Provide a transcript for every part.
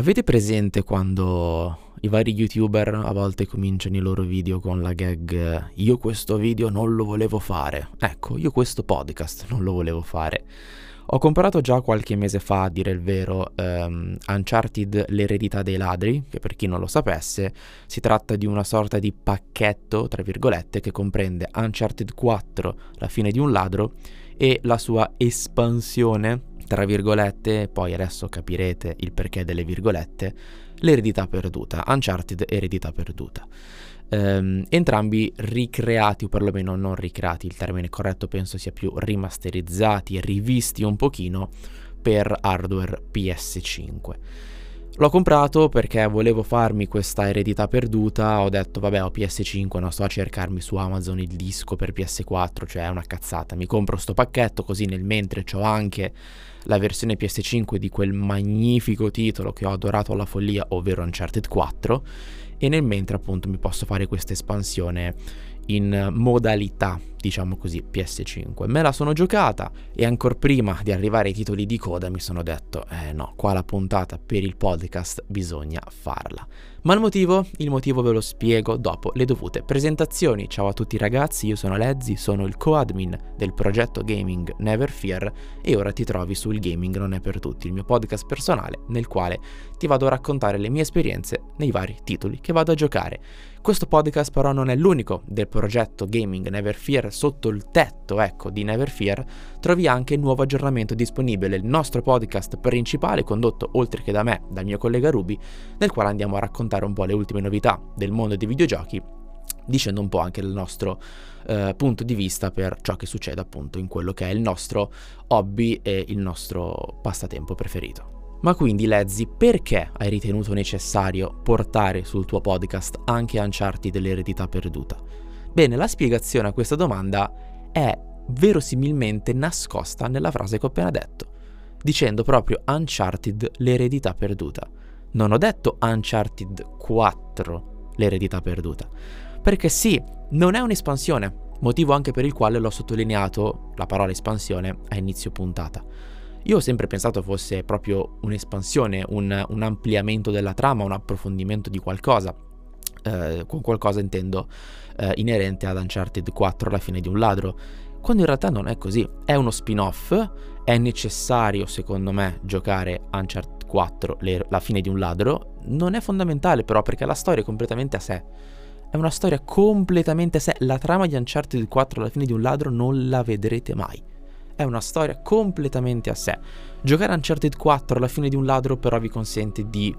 Avete presente quando i vari youtuber a volte cominciano i loro video con la gag io questo video non lo volevo fare? Ecco, io questo podcast non lo volevo fare. Ho comprato già qualche mese fa, a dire il vero, um, Uncharted L'eredità dei ladri, che per chi non lo sapesse si tratta di una sorta di pacchetto, tra virgolette, che comprende Uncharted 4, La fine di un ladro, e la sua espansione tra virgolette, poi adesso capirete il perché delle virgolette, l'eredità perduta, Uncharted eredità perduta. Um, entrambi ricreati, o perlomeno non ricreati, il termine corretto penso sia più rimasterizzati, rivisti un pochino per hardware PS5. L'ho comprato perché volevo farmi questa eredità perduta, ho detto vabbè ho PS5, non sto a cercarmi su Amazon il disco per PS4, cioè è una cazzata, mi compro sto pacchetto così nel mentre ho anche la versione PS5 di quel magnifico titolo che ho adorato alla follia, ovvero Uncharted 4, e nel mentre appunto mi posso fare questa espansione in modalità, diciamo così, PS5. Me la sono giocata e ancora prima di arrivare ai titoli di coda mi sono detto, eh no, qua la puntata per il podcast bisogna farla. Ma il motivo? Il motivo ve lo spiego dopo le dovute presentazioni. Ciao a tutti ragazzi, io sono Lezzi, sono il co-admin del progetto gaming Never Fear e ora ti trovi sul Gaming Non è per tutti, il mio podcast personale nel quale ti vado a raccontare le mie esperienze nei vari titoli che vado a giocare. Questo podcast però non è l'unico del progetto Gaming Never Fear, sotto il tetto ecco di Never Fear trovi anche il nuovo aggiornamento disponibile, il nostro podcast principale condotto oltre che da me, dal mio collega Ruby, nel quale andiamo a raccontare un po' le ultime novità del mondo dei videogiochi dicendo un po' anche il nostro eh, punto di vista per ciò che succede appunto in quello che è il nostro hobby e il nostro passatempo preferito. Ma quindi Lezzi, perché hai ritenuto necessario portare sul tuo podcast anche Uncharted dell'eredità perduta? Bene, la spiegazione a questa domanda è verosimilmente nascosta nella frase che ho appena detto, dicendo proprio Uncharted l'eredità perduta. Non ho detto Uncharted 4 l'eredità perduta, perché sì, non è un'espansione, motivo anche per il quale l'ho sottolineato la parola espansione a inizio puntata. Io ho sempre pensato fosse proprio un'espansione, un, un ampliamento della trama, un approfondimento di qualcosa. Eh, con qualcosa intendo eh, inerente ad Uncharted 4, la fine di un ladro, quando in realtà non è così. È uno spin-off, è necessario secondo me giocare Uncharted 4, le, la fine di un ladro, non è fondamentale però perché la storia è completamente a sé. È una storia completamente a sé. La trama di Uncharted 4, la fine di un ladro, non la vedrete mai è una storia completamente a sé. Giocare Uncharted 4 alla fine di un ladro però vi consente di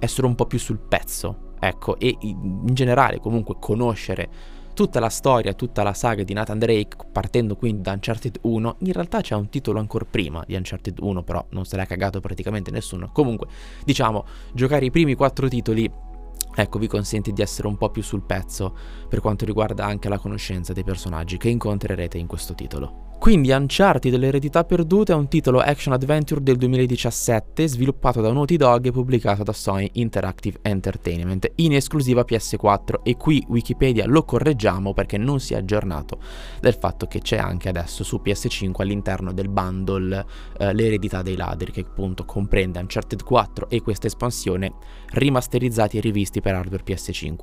essere un po' più sul pezzo, ecco, e in generale comunque conoscere tutta la storia, tutta la saga di Nathan Drake, partendo quindi da Uncharted 1, in realtà c'è un titolo ancora prima di Uncharted 1, però non se l'ha cagato praticamente nessuno. Comunque, diciamo, giocare i primi quattro titoli ecco vi consente di essere un po' più sul pezzo per quanto riguarda anche la conoscenza dei personaggi che incontrerete in questo titolo. Quindi Uncharted dell'eredità perduta è un titolo action adventure del 2017 sviluppato da Naughty Dog e pubblicato da Sony Interactive Entertainment in esclusiva PS4 e qui Wikipedia lo correggiamo perché non si è aggiornato del fatto che c'è anche adesso su PS5 all'interno del bundle eh, l'eredità dei ladri che appunto comprende Uncharted 4 e questa espansione rimasterizzati e rivisti per hardware PS5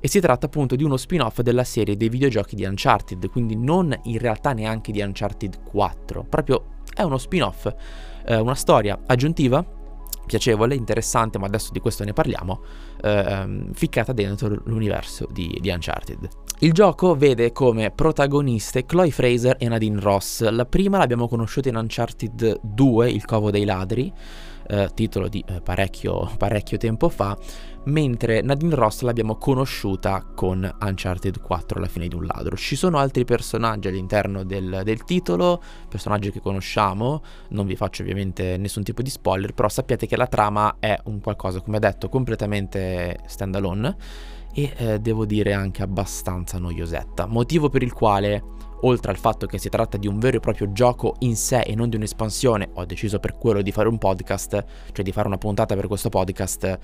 e si tratta appunto di uno spin-off della serie dei videogiochi di Uncharted, quindi non in realtà neanche di Uncharted 4, proprio è uno spin-off, eh, una storia aggiuntiva, piacevole, interessante, ma adesso di questo ne parliamo, eh, ficcata dentro l'universo di, di Uncharted. Il gioco vede come protagoniste Chloe Fraser e Nadine Ross. La prima l'abbiamo conosciuta in Uncharted 2, Il Covo dei Ladri, eh, titolo di eh, parecchio, parecchio tempo fa, mentre Nadine Ross l'abbiamo conosciuta con Uncharted 4, la fine di un ladro. Ci sono altri personaggi all'interno del, del titolo, personaggi che conosciamo, non vi faccio ovviamente nessun tipo di spoiler, però sappiate che la trama è un qualcosa, come detto, completamente standalone e eh, devo dire anche abbastanza noiosetta, motivo per il quale oltre al fatto che si tratta di un vero e proprio gioco in sé e non di un'espansione, ho deciso per quello di fare un podcast, cioè di fare una puntata per questo podcast.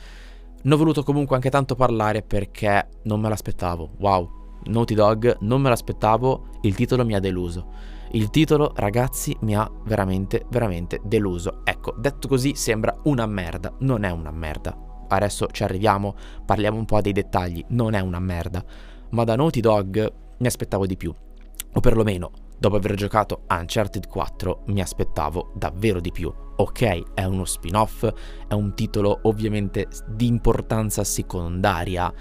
Ne ho voluto comunque anche tanto parlare perché non me l'aspettavo. Wow, Naughty Dog, non me l'aspettavo, il titolo mi ha deluso. Il titolo, ragazzi, mi ha veramente, veramente deluso. Ecco, detto così sembra una merda, non è una merda. Adesso ci arriviamo, parliamo un po' dei dettagli, non è una merda. Ma da Naughty Dog mi aspettavo di più. O perlomeno, dopo aver giocato Uncharted 4, mi aspettavo davvero di più. Ok, è uno spin-off, è un titolo ovviamente di importanza secondaria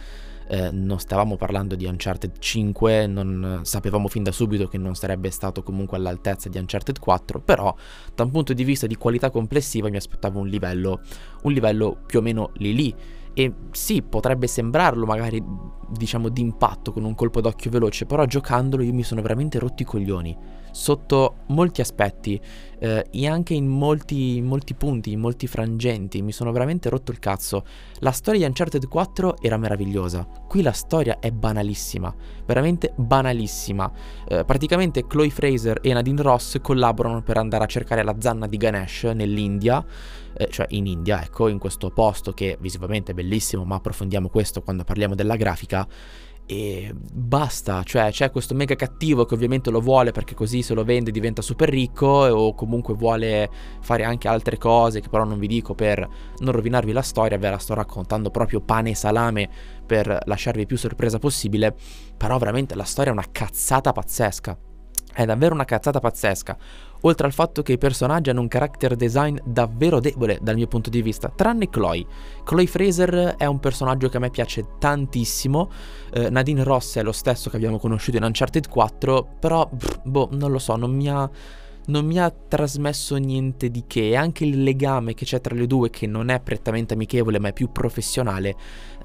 eh, non stavamo parlando di Uncharted 5, non sapevamo fin da subito che non sarebbe stato comunque all'altezza di Uncharted 4, però da un punto di vista di qualità complessiva mi aspettavo un livello, un livello più o meno lì lì e sì, potrebbe sembrarlo magari, diciamo, d'impatto con un colpo d'occhio veloce, però giocandolo io mi sono veramente rotti i coglioni sotto molti aspetti eh, e anche in molti, molti punti, in molti frangenti. Mi sono veramente rotto il cazzo. La storia di Uncharted 4 era meravigliosa. Qui la storia è banalissima, veramente banalissima. Eh, praticamente Chloe Fraser e Nadine Ross collaborano per andare a cercare la zanna di Ganesh nell'India eh, cioè in India, ecco, in questo posto che visivamente è bellissimo, ma approfondiamo questo quando parliamo della grafica. E basta, cioè c'è questo mega cattivo che ovviamente lo vuole perché così se lo vende diventa super ricco o comunque vuole fare anche altre cose che però non vi dico per non rovinarvi la storia, ve la sto raccontando proprio pane e salame per lasciarvi più sorpresa possibile, però veramente la storia è una cazzata pazzesca. È davvero una cazzata pazzesca. Oltre al fatto che i personaggi hanno un character design davvero debole dal mio punto di vista, tranne Chloe. Chloe Fraser è un personaggio che a me piace tantissimo. Eh, Nadine Ross è lo stesso che abbiamo conosciuto in Uncharted 4, però boh, non lo so, non mi ha non mi ha trasmesso niente di che. E anche il legame che c'è tra le due che non è prettamente amichevole ma è più professionale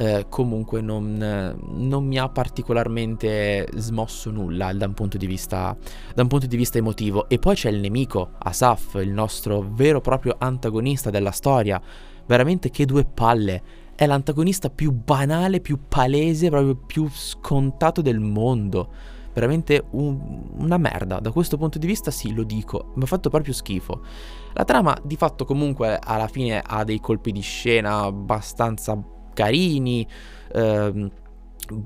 eh, comunque non, non, mi ha particolarmente smosso nulla da un, vista, da un punto di vista emotivo. E poi c'è il nemico Asaf il nostro vero e proprio antagonista della storia. Veramente che due palle. È l'antagonista più banale, più palese, proprio più scontato del mondo veramente un, una merda. Da questo punto di vista sì, lo dico, mi ha fatto proprio schifo. La trama di fatto comunque alla fine ha dei colpi di scena abbastanza carini. Ehm,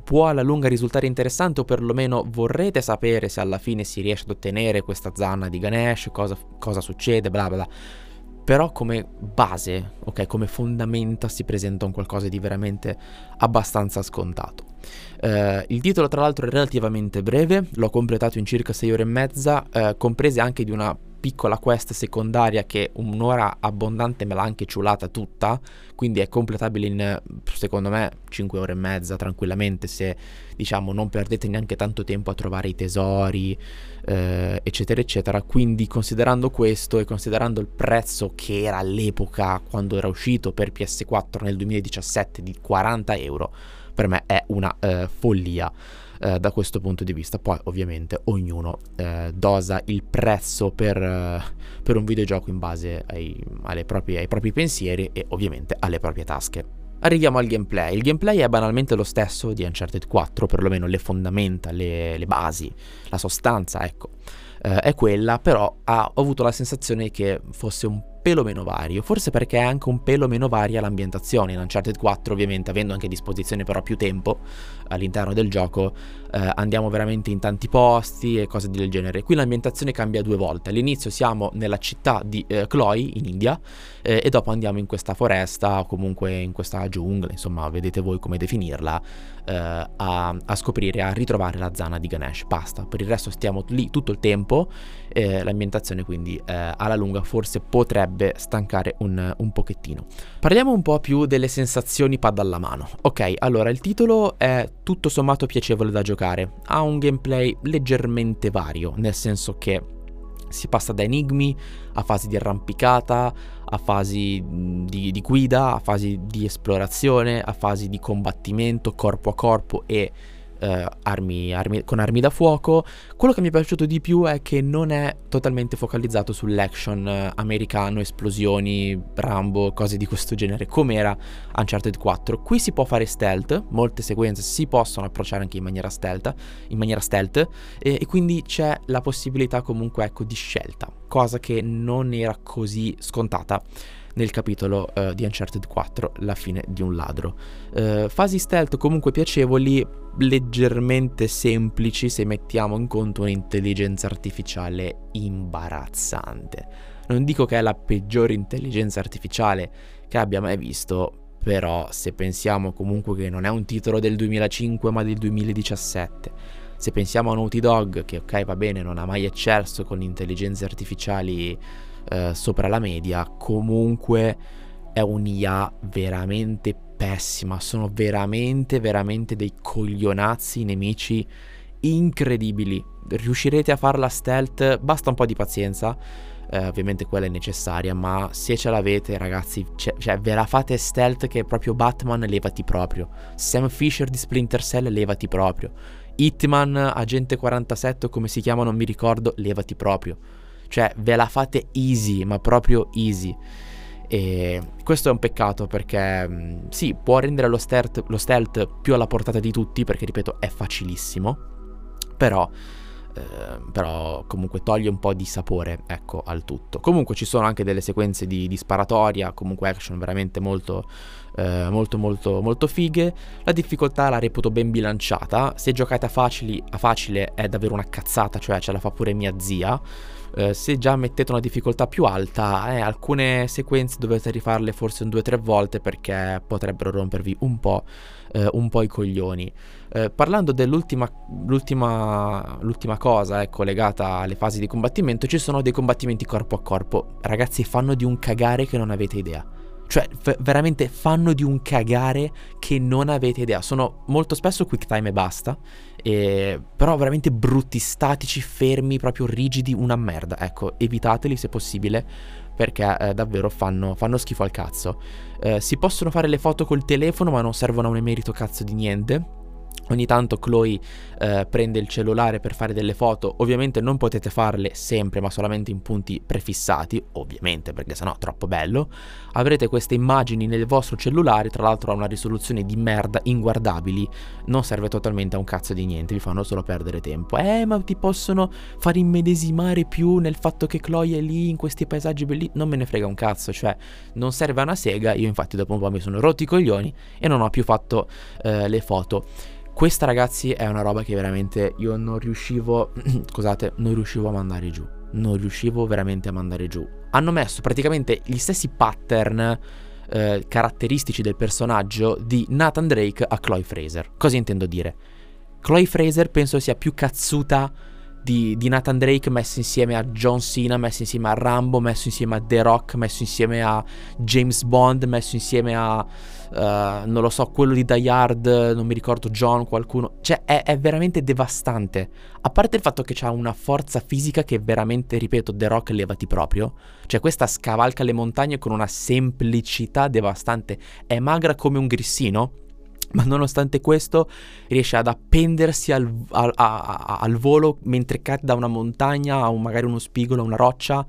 può alla lunga risultare interessante o perlomeno vorrete sapere se alla fine si riesce ad ottenere questa zanna di Ganesh, cosa, cosa succede, bla bla bla però come base, ok, come fondamenta si presenta un qualcosa di veramente abbastanza scontato. Uh, il titolo tra l'altro è relativamente breve, l'ho completato in circa 6 ore e mezza, uh, comprese anche di una piccola quest secondaria che un'ora abbondante me l'ha anche ciulata tutta, quindi è completabile in secondo me 5 ore e mezza tranquillamente se diciamo non perdete neanche tanto tempo a trovare i tesori eh, eccetera eccetera, quindi considerando questo e considerando il prezzo che era all'epoca quando era uscito per PS4 nel 2017 di 40 euro, per me è una eh, follia eh, da questo punto di vista. Poi ovviamente ognuno eh, dosa il prezzo per, eh, per, un videogioco in base ai, proprie, ai propri pensieri e ovviamente alle proprie tasche. Arriviamo al gameplay. Il gameplay è banalmente lo stesso di Uncharted 4, perlomeno le fondamenta, le, le basi, la sostanza, ecco, eh, è quella, però ha, ho avuto la sensazione che fosse un pelo meno vario, forse perché è anche un pelo meno varia l'ambientazione. In Uncharted 4, ovviamente, avendo anche a disposizione però più tempo all'interno del gioco, eh, andiamo veramente in tanti posti e cose del genere. Qui l'ambientazione cambia due volte. All'inizio siamo nella città di eh, Chloe, in India, eh, e dopo andiamo in questa foresta o comunque in questa giungla, insomma, vedete voi come definirla, eh, a, a, scoprire, a ritrovare la zana di Ganesh. Basta, per il resto stiamo lì tutto il tempo. L'ambientazione quindi eh, alla lunga forse potrebbe stancare un, un pochettino. Parliamo un po' più delle sensazioni pad alla mano. Ok, allora il titolo è tutto sommato piacevole da giocare, ha un gameplay leggermente vario, nel senso che si passa da enigmi a fasi di arrampicata, a fasi di, di, guida, a fasi di esplorazione, a fasi di combattimento corpo a corpo e eh, armi, armi, con armi da fuoco. Quello che mi è piaciuto di più è che non è totalmente focalizzato sull'action eh, americano, esplosioni, Rambo, cose di questo genere, come era Uncharted 4. Qui si può fare stealth, molte sequenze si possono approcciare anche in maniera stealth, in maniera stealth e, e quindi c'è la possibilità comunque ecco di scelta, cosa che non era così scontata nel capitolo uh, di Uncharted 4, La fine di un ladro. Uh, fasi stealth comunque piacevoli, leggermente semplici se mettiamo in conto un'intelligenza artificiale imbarazzante. Non dico che è la peggiore intelligenza artificiale che abbia mai visto, però se pensiamo comunque che non è un titolo del 2005 ma del 2017, se pensiamo a Naughty Dog che ok va bene non ha mai eccesso con intelligenze artificiali eh, sopra la media, comunque è un'IA veramente pessima, sono veramente veramente dei coglionazzi nemici incredibili. Riuscirete a farla stealth, basta un po' di pazienza eh, ovviamente quella è necessaria, ma se ce l'avete ragazzi, cioè, cioè ve la fate stealth che è proprio Batman, levati proprio. Sam Fisher di Splinter Cell, levati proprio. Hitman, Agente 47 come si chiama non mi ricordo, levati proprio. Cioè ve la fate easy, ma proprio easy. E questo è un peccato perché mm, sì, può rendere lo stealth, lo stealth più alla portata di tutti perché ripeto è facilissimo, però Ehm, però comunque toglie un po' di sapore ecco al tutto comunque ci sono anche delle sequenze di, di sparatoria comunque action veramente molto eh, molto molto molto fighe la difficoltà la reputo ben bilanciata se giocate a, facili, a facile è davvero una cazzata cioè ce la fa pure mia zia eh, se già mettete una difficoltà più alta, eh, alcune sequenze dovete rifarle forse un 2-3 volte perché potrebbero rompervi un po', eh, un po i coglioni. Eh, parlando dell'ultima l'ultima, l'ultima cosa ecco, legata alle fasi di combattimento, ci sono dei combattimenti corpo a corpo. Ragazzi, fanno di un cagare che non avete idea. Cioè, v- veramente fanno di un cagare che non avete idea. Sono molto spesso quick time e basta. E... Però veramente brutti, statici, fermi, proprio rigidi, una merda. Ecco, evitateli se possibile. Perché eh, davvero fanno, fanno, schifo al cazzo. Eh, si possono fare le foto col telefono, ma non servono a un emerito cazzo di niente Ogni tanto Chloe eh, prende il cellulare per fare delle foto, ovviamente non potete farle sempre ma solamente in punti prefissati, ovviamente perché sennò è troppo bello. Avrete queste immagini nel vostro cellulare, tra l'altro ha una risoluzione di merda inguardabili, non serve totalmente a un cazzo di niente, vi fanno solo perdere tempo. Eh ma ti possono far immedesimare più nel fatto che Chloe è lì in questi paesaggi belli, non me ne frega un cazzo, cioè non serve a una sega, io infatti dopo un po' mi sono rotti i coglioni e non ho più fatto eh, le foto. Questa ragazzi è una roba che veramente io non riuscivo, scusate, non riuscivo a mandare giù. Non riuscivo veramente a mandare giù. Hanno messo praticamente gli stessi pattern eh, caratteristici del personaggio di Nathan Drake a Chloe Fraser. Cosa intendo dire? Chloe Fraser penso sia piu cazzuta di, di, Nathan Drake messo insieme a John Cena, messo insieme a Rambo, messo insieme a The Rock, messo insieme a James Bond, messo insieme a, uh, non lo so, quello di Die Hard, non mi ricordo, John, qualcuno. Cioè è, è veramente devastante. A parte il fatto che ha una forza fisica che veramente, ripeto, The Rock levati proprio. Cioè questa scavalca le montagne con una semplicità devastante. È magra come un grissino ma nonostante questo riesce ad appendersi al, al, a, al volo mentre cade da una montagna a un, magari uno spigolo, una roccia,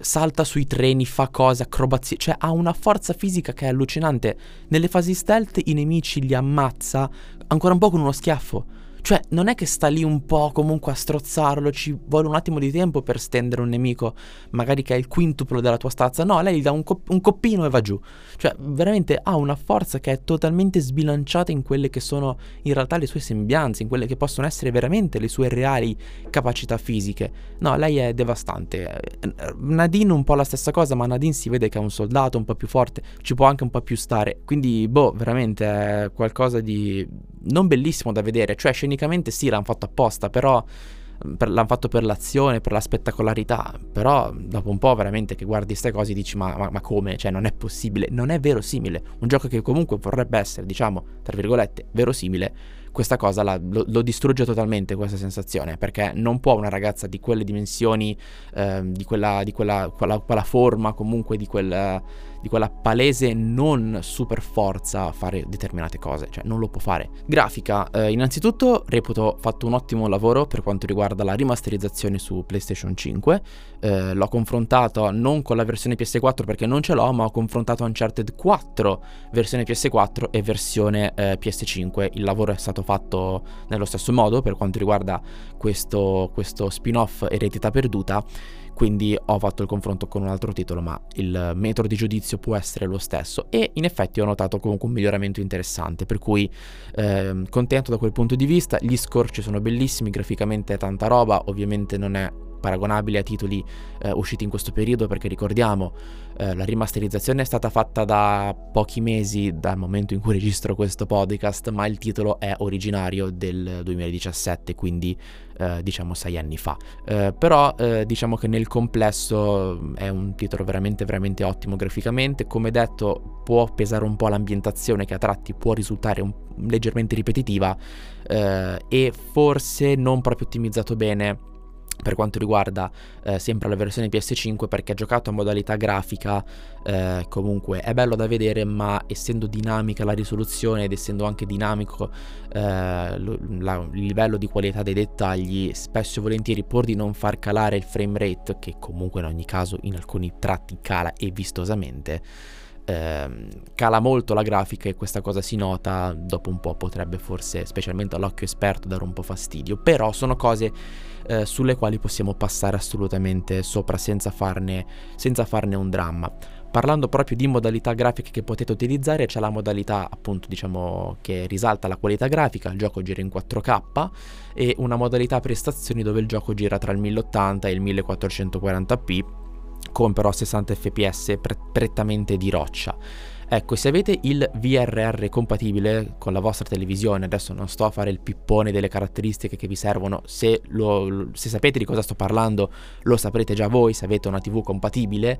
salta sui treni, fa cose, acrobazie, cioè ha una forza fisica che è allucinante. Nelle fasi stealth i nemici li ammazza ancora un po' con uno schiaffo. Cioè, non è che sta lì un po' comunque a strozzarlo, ci vuole un attimo di tempo per stendere un nemico, magari che è il quintuplo della tua stazza. No, lei gli dà un, cop- un coppino e va giù. Cioè, veramente ha una forza che è totalmente sbilanciata in quelle che sono in realtà le sue sembianze, in quelle che possono essere veramente le sue reali capacità fisiche. No, lei è devastante. Nadine un po' la stessa cosa, ma Nadine si vede che è un soldato un po' più forte, ci può anche un po' più stare. Quindi, boh, veramente è qualcosa di non bellissimo da vedere. Cioè, sceni tecnicamente sì, l'hanno fatto apposta, però per, l'hanno fatto per l'azione, per la spettacolarità, però dopo un po' veramente che guardi queste cose dici ma, ma, ma, come? Cioè non è possibile, non è verosimile. Un gioco che comunque vorrebbe essere, diciamo, tra virgolette, verosimile, questa cosa la, lo, lo, distrugge totalmente questa sensazione, perché non può una ragazza di quelle dimensioni, eh, di, quella, di quella, quella, quella forma, comunque di quel di quella palese non super forza fare determinate cose, cioè non lo può fare. Grafica, eh, innanzitutto reputo fatto un ottimo lavoro per quanto riguarda la rimasterizzazione su PlayStation 5, eh, l'ho confrontato non con la versione PS4 perché non ce l'ho, ma ho confrontato Uncharted 4 versione PS4 e versione eh, PS5, il lavoro è stato fatto nello stesso modo per quanto riguarda questo, questo spin-off Eredità Perduta quindi ho fatto il confronto con un altro titolo, ma il metodo di giudizio può essere lo stesso e in effetti ho notato comunque un miglioramento interessante, per cui eh, contento da quel punto di vista, gli scorci sono bellissimi, graficamente è tanta roba, ovviamente non è paragonabile a titoli eh, usciti in questo periodo perché ricordiamo eh, la rimasterizzazione è stata fatta da pochi mesi dal momento in cui registro questo podcast ma il titolo è originario del 2017 quindi eh, diciamo sei anni fa. Eh, però eh, diciamo che nel complesso mm, è un titolo veramente veramente ottimo graficamente. Come detto può pesare un po' l'ambientazione che a tratti può risultare un, leggermente ripetitiva eh, e forse non proprio ottimizzato bene per quanto riguarda eh, sempre la versione PS5 perché giocato a modalità grafica eh, comunque è bello da vedere ma essendo dinamica la risoluzione ed essendo anche dinamico eh, la, il livello di qualità dei dettagli spesso e volentieri pur di non far calare il frame rate che comunque in ogni caso in alcuni tratti cala e vistosamente eh, cala molto la grafica e questa cosa si nota dopo un po' potrebbe forse specialmente all'occhio esperto dare un po' fastidio però sono cose eh, sulle quali possiamo passare assolutamente sopra senza farne, senza farne un dramma. Parlando proprio di modalità grafiche che potete utilizzare, c'è la modalità appunto diciamo che risalta la qualità grafica, il gioco gira in 4K e una modalità prestazioni dove il gioco gira tra il 1080 e il 1440p con però 60 fps pre- prettamente di roccia. Ecco, se avete il VRR compatibile con la vostra televisione, adesso non sto a fare il pippone delle caratteristiche che vi servono, se, lo, se sapete di cosa sto parlando lo saprete già voi, se avete una TV compatibile,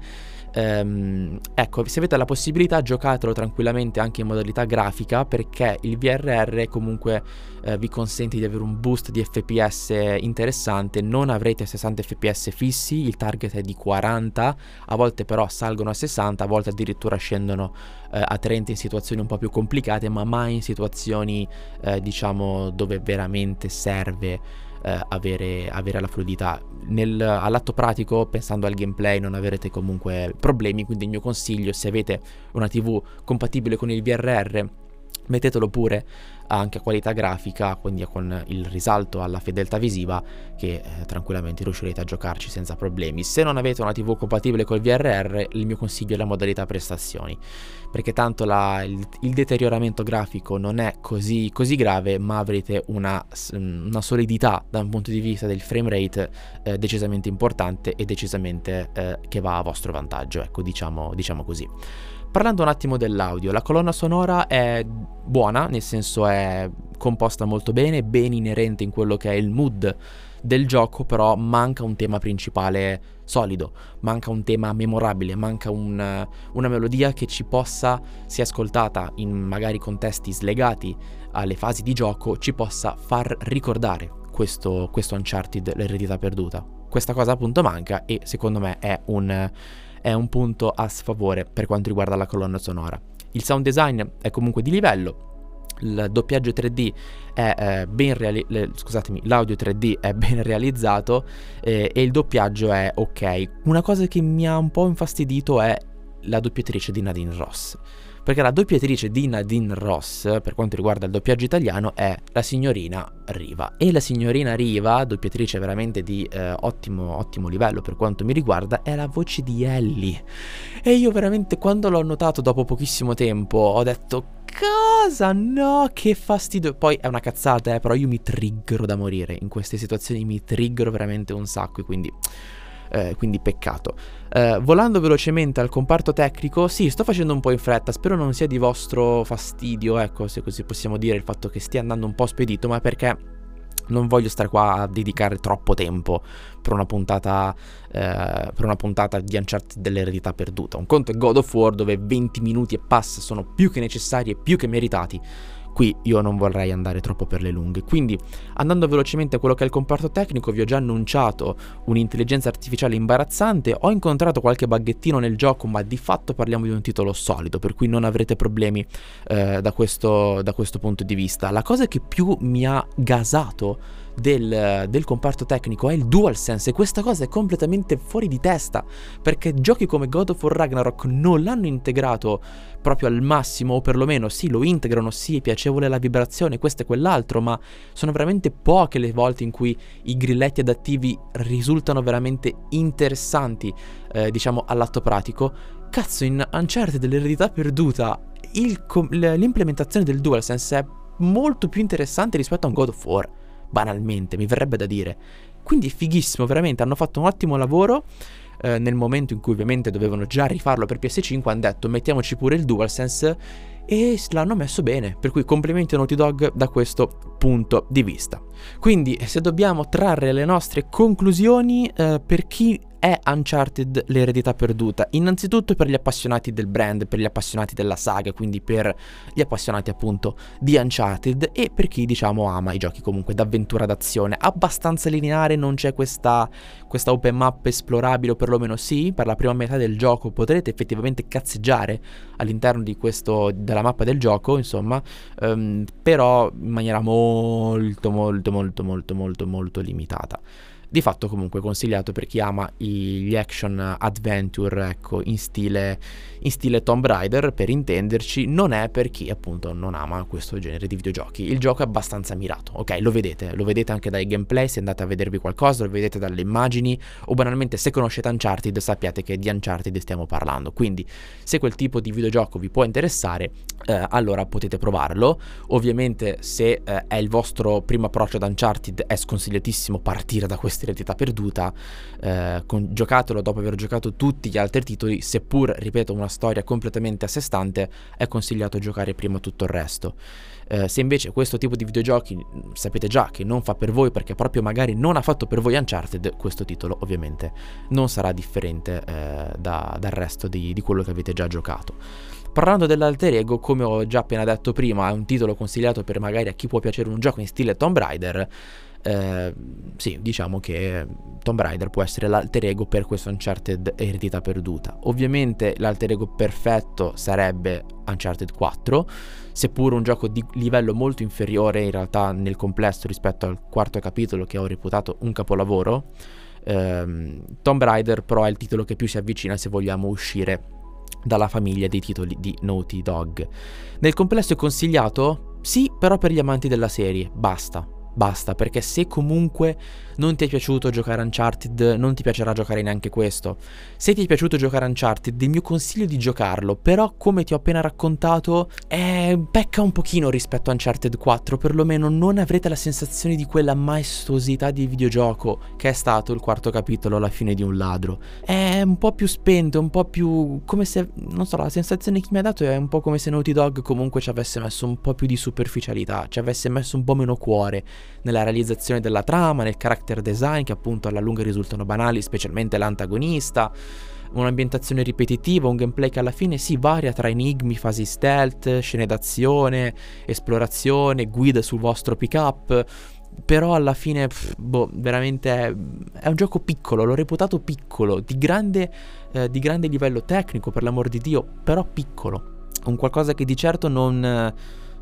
ehm, ecco, se avete la possibilità giocatelo tranquillamente anche in modalità grafica perché il VRR comunque eh, vi consente di avere un boost di FPS interessante, non avrete 60 fps fissi, il target è di 40, a volte però salgono a 60, a volte addirittura scendono eh, a 30 in situazioni un po' più complicate, ma mai in situazioni eh, diciamo dove veramente serve eh, avere, avere, la fluidità. Nel, all'atto pratico, pensando al gameplay, non avrete comunque problemi, quindi il mio consiglio, se avete una TV compatibile con il VRR, mettetelo pure anche a qualità grafica, quindi con il risalto alla fedeltà visiva, che eh, tranquillamente riuscirete a giocarci senza problemi. Se non avete una TV compatibile col VRR, il mio consiglio è la modalità prestazioni, perché tanto la, il, il, deterioramento grafico non è così, così grave, ma avrete una, una, solidità da un punto di vista del frame rate eh, decisamente importante e decisamente eh, che va a vostro vantaggio, ecco, diciamo, diciamo così. Parlando un attimo dell'audio, la colonna sonora è buona, nel senso è composta molto bene, ben inerente in quello che è il mood del gioco, però manca un tema principale solido, manca un tema memorabile, manca un, una melodia che ci possa, se ascoltata in magari contesti slegati alle fasi di gioco, ci possa far ricordare questo, questo Uncharted, l'eredità perduta. Questa cosa appunto manca e secondo me è un è un punto a sfavore per quanto riguarda la colonna sonora. Il sound design è comunque di livello, il doppiaggio 3D è eh, ben realizzato, scusatemi, l'audio 3D è ben realizzato eh, e il doppiaggio è ok. Una cosa che mi ha un po' infastidito è la doppiatrice di Nadine Ross perché la doppiatrice di Nadine Ross, per quanto riguarda il doppiaggio italiano, è la signorina Riva. E la signorina Riva, doppiatrice veramente di eh, ottimo, ottimo livello per quanto mi riguarda, è la voce di Ellie. E io veramente quando l'ho notato dopo pochissimo tempo ho detto cosa? No, che fastidio. Poi è una cazzata, eh, però io mi triggero da morire. In queste situazioni mi triggero veramente un sacco quindi eh, quindi peccato. Eh, volando velocemente al comparto tecnico, sì, sto facendo un po' in fretta, spero non sia di vostro fastidio, ecco, se così possiamo dire, il fatto che stia andando un po' spedito, ma perché non voglio stare qua a dedicare troppo tempo per una puntata, eh, per una puntata di Uncharted dell'eredità perduta. Un conto è God of War dove 20 minuti e passa sono più che necessari e più che meritati Qui io non vorrei andare troppo per le lunghe, quindi andando velocemente a quello che è il comparto tecnico, vi ho già annunciato un'intelligenza artificiale imbarazzante, ho incontrato qualche baghettino nel gioco, ma di fatto parliamo di un titolo solido, per cui non avrete problemi eh, da, questo, da questo punto di vista. La cosa che più mi ha gasato del, del, comparto tecnico è il DualSense e questa cosa è completamente fuori di testa perché giochi come God of War Ragnarok non l'hanno integrato proprio al massimo o perlomeno sì lo integrano, sì è piacevole la vibrazione, questo e quell'altro, ma sono veramente poche le volte in cui i grilletti adattivi risultano veramente interessanti, eh, diciamo all'atto pratico. Cazzo, in Uncharted dell'eredità perduta il, l'implementazione del DualSense è molto più interessante rispetto a un God of War banalmente, mi verrebbe da dire. Quindi fighissimo, veramente, hanno fatto un ottimo lavoro. Eh, nel momento in cui ovviamente dovevano già rifarlo per PS5 hanno detto mettiamoci pure il DualSense e l'hanno messo bene, per cui complimenti a Naughty Dog da questo punto di vista. Quindi se dobbiamo trarre le nostre conclusioni eh, per chi è Uncharted l'eredità perduta? Innanzitutto per gli appassionati del brand, per gli appassionati della saga, quindi per gli appassionati appunto di Uncharted e per chi diciamo ama i giochi comunque d'avventura d'azione. Abbastanza lineare, non c'è questa, questa open map esplorabile o perlomeno sì, per la prima metà del gioco potrete effettivamente cazzeggiare all'interno di questo, della mappa del gioco, insomma, um, però in maniera molto molto molto molto molto molto limitata di fatto comunque consigliato per chi ama gli action adventure ecco, in, stile, in stile Tomb Raider, per intenderci, non è per chi appunto non ama questo genere di videogiochi. Il gioco è abbastanza mirato, ok? Lo vedete, lo vedete anche dai gameplay, se andate a vedervi qualcosa, lo vedete dalle immagini o banalmente se conoscete Uncharted sappiate che di Uncharted stiamo parlando. Quindi se quel tipo di videogioco vi può interessare, eh, allora potete provarlo. Ovviamente se eh, è il vostro primo approccio ad Uncharted è sconsigliatissimo partire da questi identità perduta, eh, con, giocatelo dopo aver giocato tutti gli altri titoli, seppur, ripeto, una storia completamente a sé stante, è consigliato giocare prima tutto il resto. Eh, se invece questo tipo di videogiochi sapete già che non fa per voi perché proprio magari non ha fatto per voi Uncharted, questo titolo ovviamente non sarà differente eh, da, dal resto di, di quello che avete già giocato. Parlando dell'alter ego, come ho già appena detto prima, è un titolo consigliato per magari a chi può piacere un gioco in stile Tomb Raider eh, sì, diciamo che Tomb Raider può essere l'alter ego per questo Uncharted eredità perduta. Ovviamente l'alter ego perfetto sarebbe Uncharted 4, seppur un gioco di livello molto inferiore in realtà nel complesso rispetto al quarto capitolo che ho reputato un capolavoro. Eh, Tomb Raider però è il titolo che più si avvicina se vogliamo uscire dalla famiglia dei titoli di Naughty Dog. Nel complesso è consigliato? Sì, però per gli amanti della serie, basta basta, perché se comunque non ti è piaciuto giocare Uncharted, non ti piacerà giocare neanche questo. Se ti è piaciuto giocare Uncharted, il mio consiglio è di giocarlo, però come ti ho appena raccontato, eh, pecca un pochino rispetto a Uncharted 4, perlomeno non avrete la sensazione di quella maestosità di videogioco che è stato il quarto capitolo alla fine di un ladro. È un po' più spento, un po' più come se, non so, la sensazione che mi ha dato è un po' come se Naughty Dog comunque ci avesse messo un po' più di superficialità, ci avesse messo un po' meno cuore nella realizzazione della trama, nel character design che appunto alla lunga risultano banali, specialmente l'antagonista, un'ambientazione ripetitiva, un gameplay che alla fine si varia tra enigmi, fasi stealth, scene d'azione, esplorazione, guida sul vostro pick up. Però alla fine, pff, boh, veramente è, è, un gioco piccolo, l'ho reputato piccolo, di grande, eh, di grande livello tecnico, per l'amor di Dio, però piccolo. Un qualcosa che di certo non...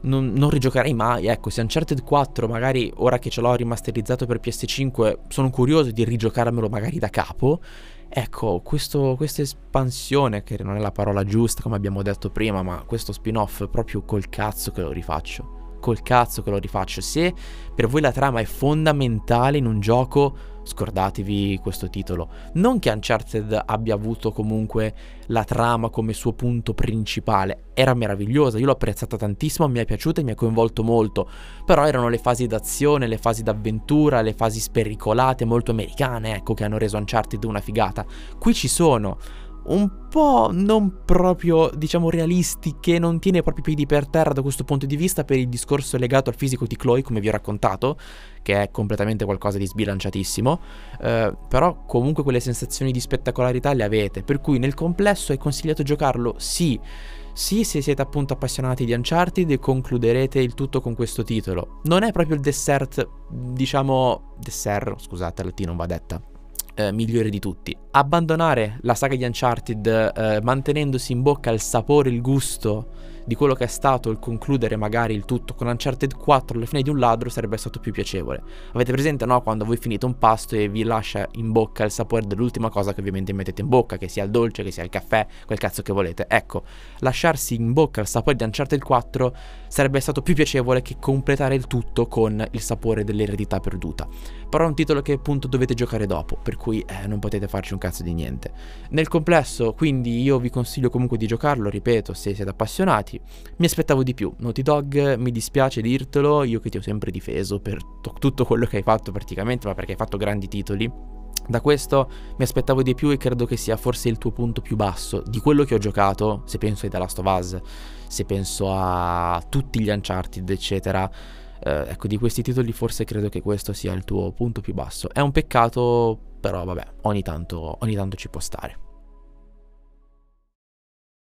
Non, non, rigiocherei mai. Ecco, se Uncharted 4, magari ora che ce l'ho rimasterizzato per PS5, sono curioso di rigiocarmelo magari da capo. Ecco, questo, questa espansione, che non è la parola giusta come abbiamo detto prima, ma questo spin-off proprio col cazzo che lo rifaccio col cazzo che lo rifaccio. Se per voi la trama è fondamentale in un gioco, scordatevi questo titolo. Non che Uncharted abbia avuto comunque la trama come suo punto principale, era meravigliosa, io l'ho apprezzata tantissimo, mi è piaciuta e mi ha coinvolto molto, però erano le fasi d'azione, le fasi d'avventura, le fasi spericolate, molto americane, ecco, che hanno reso Uncharted una figata. Qui ci sono un po' non proprio, diciamo, realistiche, non tiene proprio i piedi per terra da questo punto di vista per il discorso legato al fisico di Chloe, come vi ho raccontato, che è completamente qualcosa di sbilanciatissimo, eh, però comunque quelle sensazioni di spettacolarità le avete, per cui nel complesso è consigliato giocarlo, sì, sì, se siete appunto appassionati di Uncharted e concluderete il tutto con questo titolo. Non è proprio il dessert, diciamo, dessert, scusate, latino non va detta, eh, migliore di tutti. Abbandonare la saga di Uncharted eh, mantenendosi in bocca il sapore, il gusto di quello che è stato il concludere magari il tutto con Uncharted 4 alla fine di un ladro sarebbe stato più piacevole. Avete presente, no? Quando voi finite un pasto e vi lascia in bocca il sapore dell'ultima cosa che ovviamente mettete in bocca, che sia il dolce, che sia il caffè, quel cazzo che volete. Ecco, lasciarsi in bocca il sapore di Uncharted 4 sarebbe stato più piacevole che completare il tutto con il sapore dell'eredità perduta. Però è un titolo che appunto dovete giocare dopo, per cui eh, non potete farci un cazzo di niente. Nel complesso, quindi io vi consiglio comunque di giocarlo, ripeto, se siete appassionati. Mi aspettavo di più. Naughty Dog, mi dispiace dirtelo, io che ti ho sempre difeso per t- tutto quello che hai fatto praticamente, ma perché hai fatto grandi titoli. Da questo mi aspettavo di più e credo che sia forse il tuo punto più basso di quello che ho giocato, se penso ai The Last of Us, se penso a tutti gli Uncharted, eccetera. Eh, ecco, di questi titoli forse credo che questo sia il tuo punto più basso. È un peccato, però vabbè, ogni tanto, ogni tanto ci può stare.